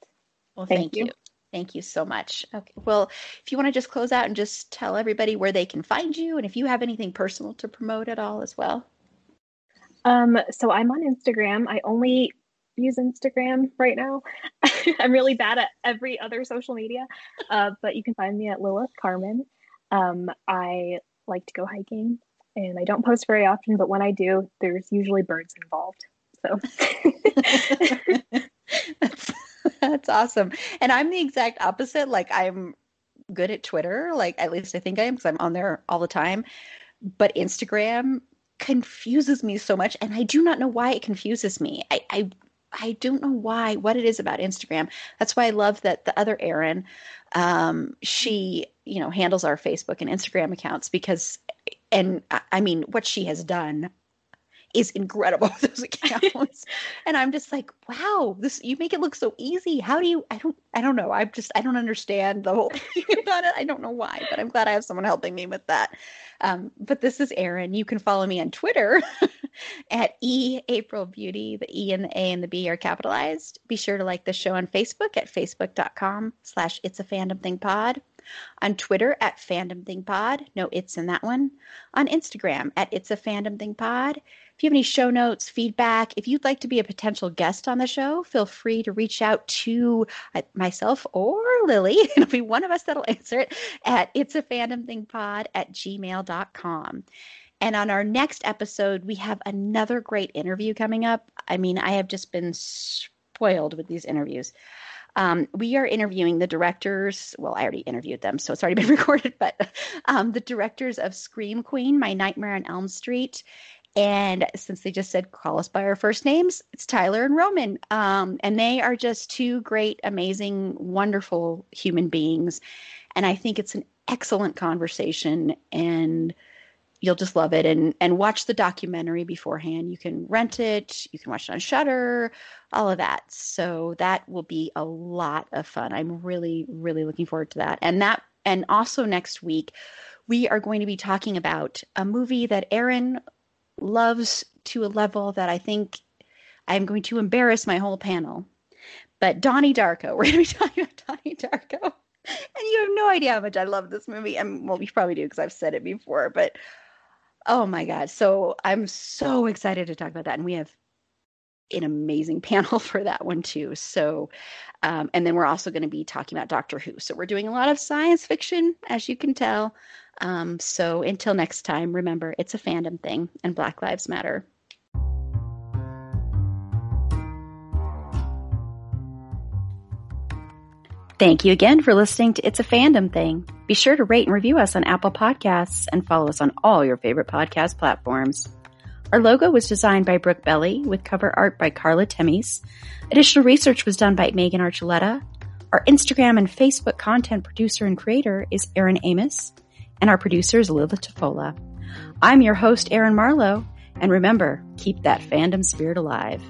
Well, thank, thank you. you. Thank you so much. Okay. Well, if you want to just close out and just tell everybody where they can find you, and if you have anything personal to promote at all as well. Um, so I'm on Instagram. I only use Instagram right now. I'm really bad at every other social media, uh, but you can find me at Lilith Carmen. Um, I like to go hiking and I don't post very often, but when I do, there's usually birds involved. So that's, that's awesome. And I'm the exact opposite. Like I'm good at Twitter, like at least I think I am because I'm on there all the time. But Instagram confuses me so much and I do not know why it confuses me. I, I I don't know why, what it is about Instagram. That's why I love that the other Erin, um, she, you know, handles our Facebook and Instagram accounts because, and I mean, what she has done is incredible those accounts. and I'm just like, wow, this you make it look so easy. How do you? I don't, I don't know. I'm just, I don't understand the whole thing about it. I don't know why, but I'm glad I have someone helping me with that. Um, but this is Erin. You can follow me on Twitter at E April Beauty. The E and the A and the B are capitalized. Be sure to like the show on Facebook at facebook.com slash it's a fandom thing pod. On Twitter at fandom thing pod. No it's in that one. On Instagram at it's a fandom thing pod. If you have any show notes, feedback, if you'd like to be a potential guest on the show, feel free to reach out to uh, myself or Lily. It'll be one of us that'll answer it at it's a fandom thing pod at gmail.com. And on our next episode, we have another great interview coming up. I mean, I have just been spoiled with these interviews. Um, we are interviewing the directors. Well, I already interviewed them, so it's already been recorded, but um, the directors of Scream Queen, My Nightmare on Elm Street, and since they just said call us by our first names, it's Tyler and Roman. Um, and they are just two great, amazing, wonderful human beings. And I think it's an excellent conversation and you'll just love it. And and watch the documentary beforehand. You can rent it. You can watch it on Shudder all of that. So that will be a lot of fun. I'm really really looking forward to that. And that and also next week we are going to be talking about a movie that Erin loves to a level that I think I'm going to embarrass my whole panel. But Donnie Darko, we're going to be talking about Donnie Darko. And you have no idea how much I love this movie. And well, you probably do because I've said it before, but oh my God. So I'm so excited to talk about that. And we have an amazing panel for that one too. So, um, and then we're also going to be talking about Doctor Who. So we're doing a lot of science fiction, as you can tell. Um, so until next time, remember it's a fandom thing and Black Lives Matter. Thank you again for listening to It's a Fandom Thing. Be sure to rate and review us on Apple Podcasts and follow us on all your favorite podcast platforms. Our logo was designed by Brooke Belli with cover art by Carla Temis. Additional research was done by Megan Archuleta. Our Instagram and Facebook content producer and creator is Erin Amos and our producer is Lila Tafolla. I'm your host, Erin Marlowe, and remember, keep that fandom spirit alive.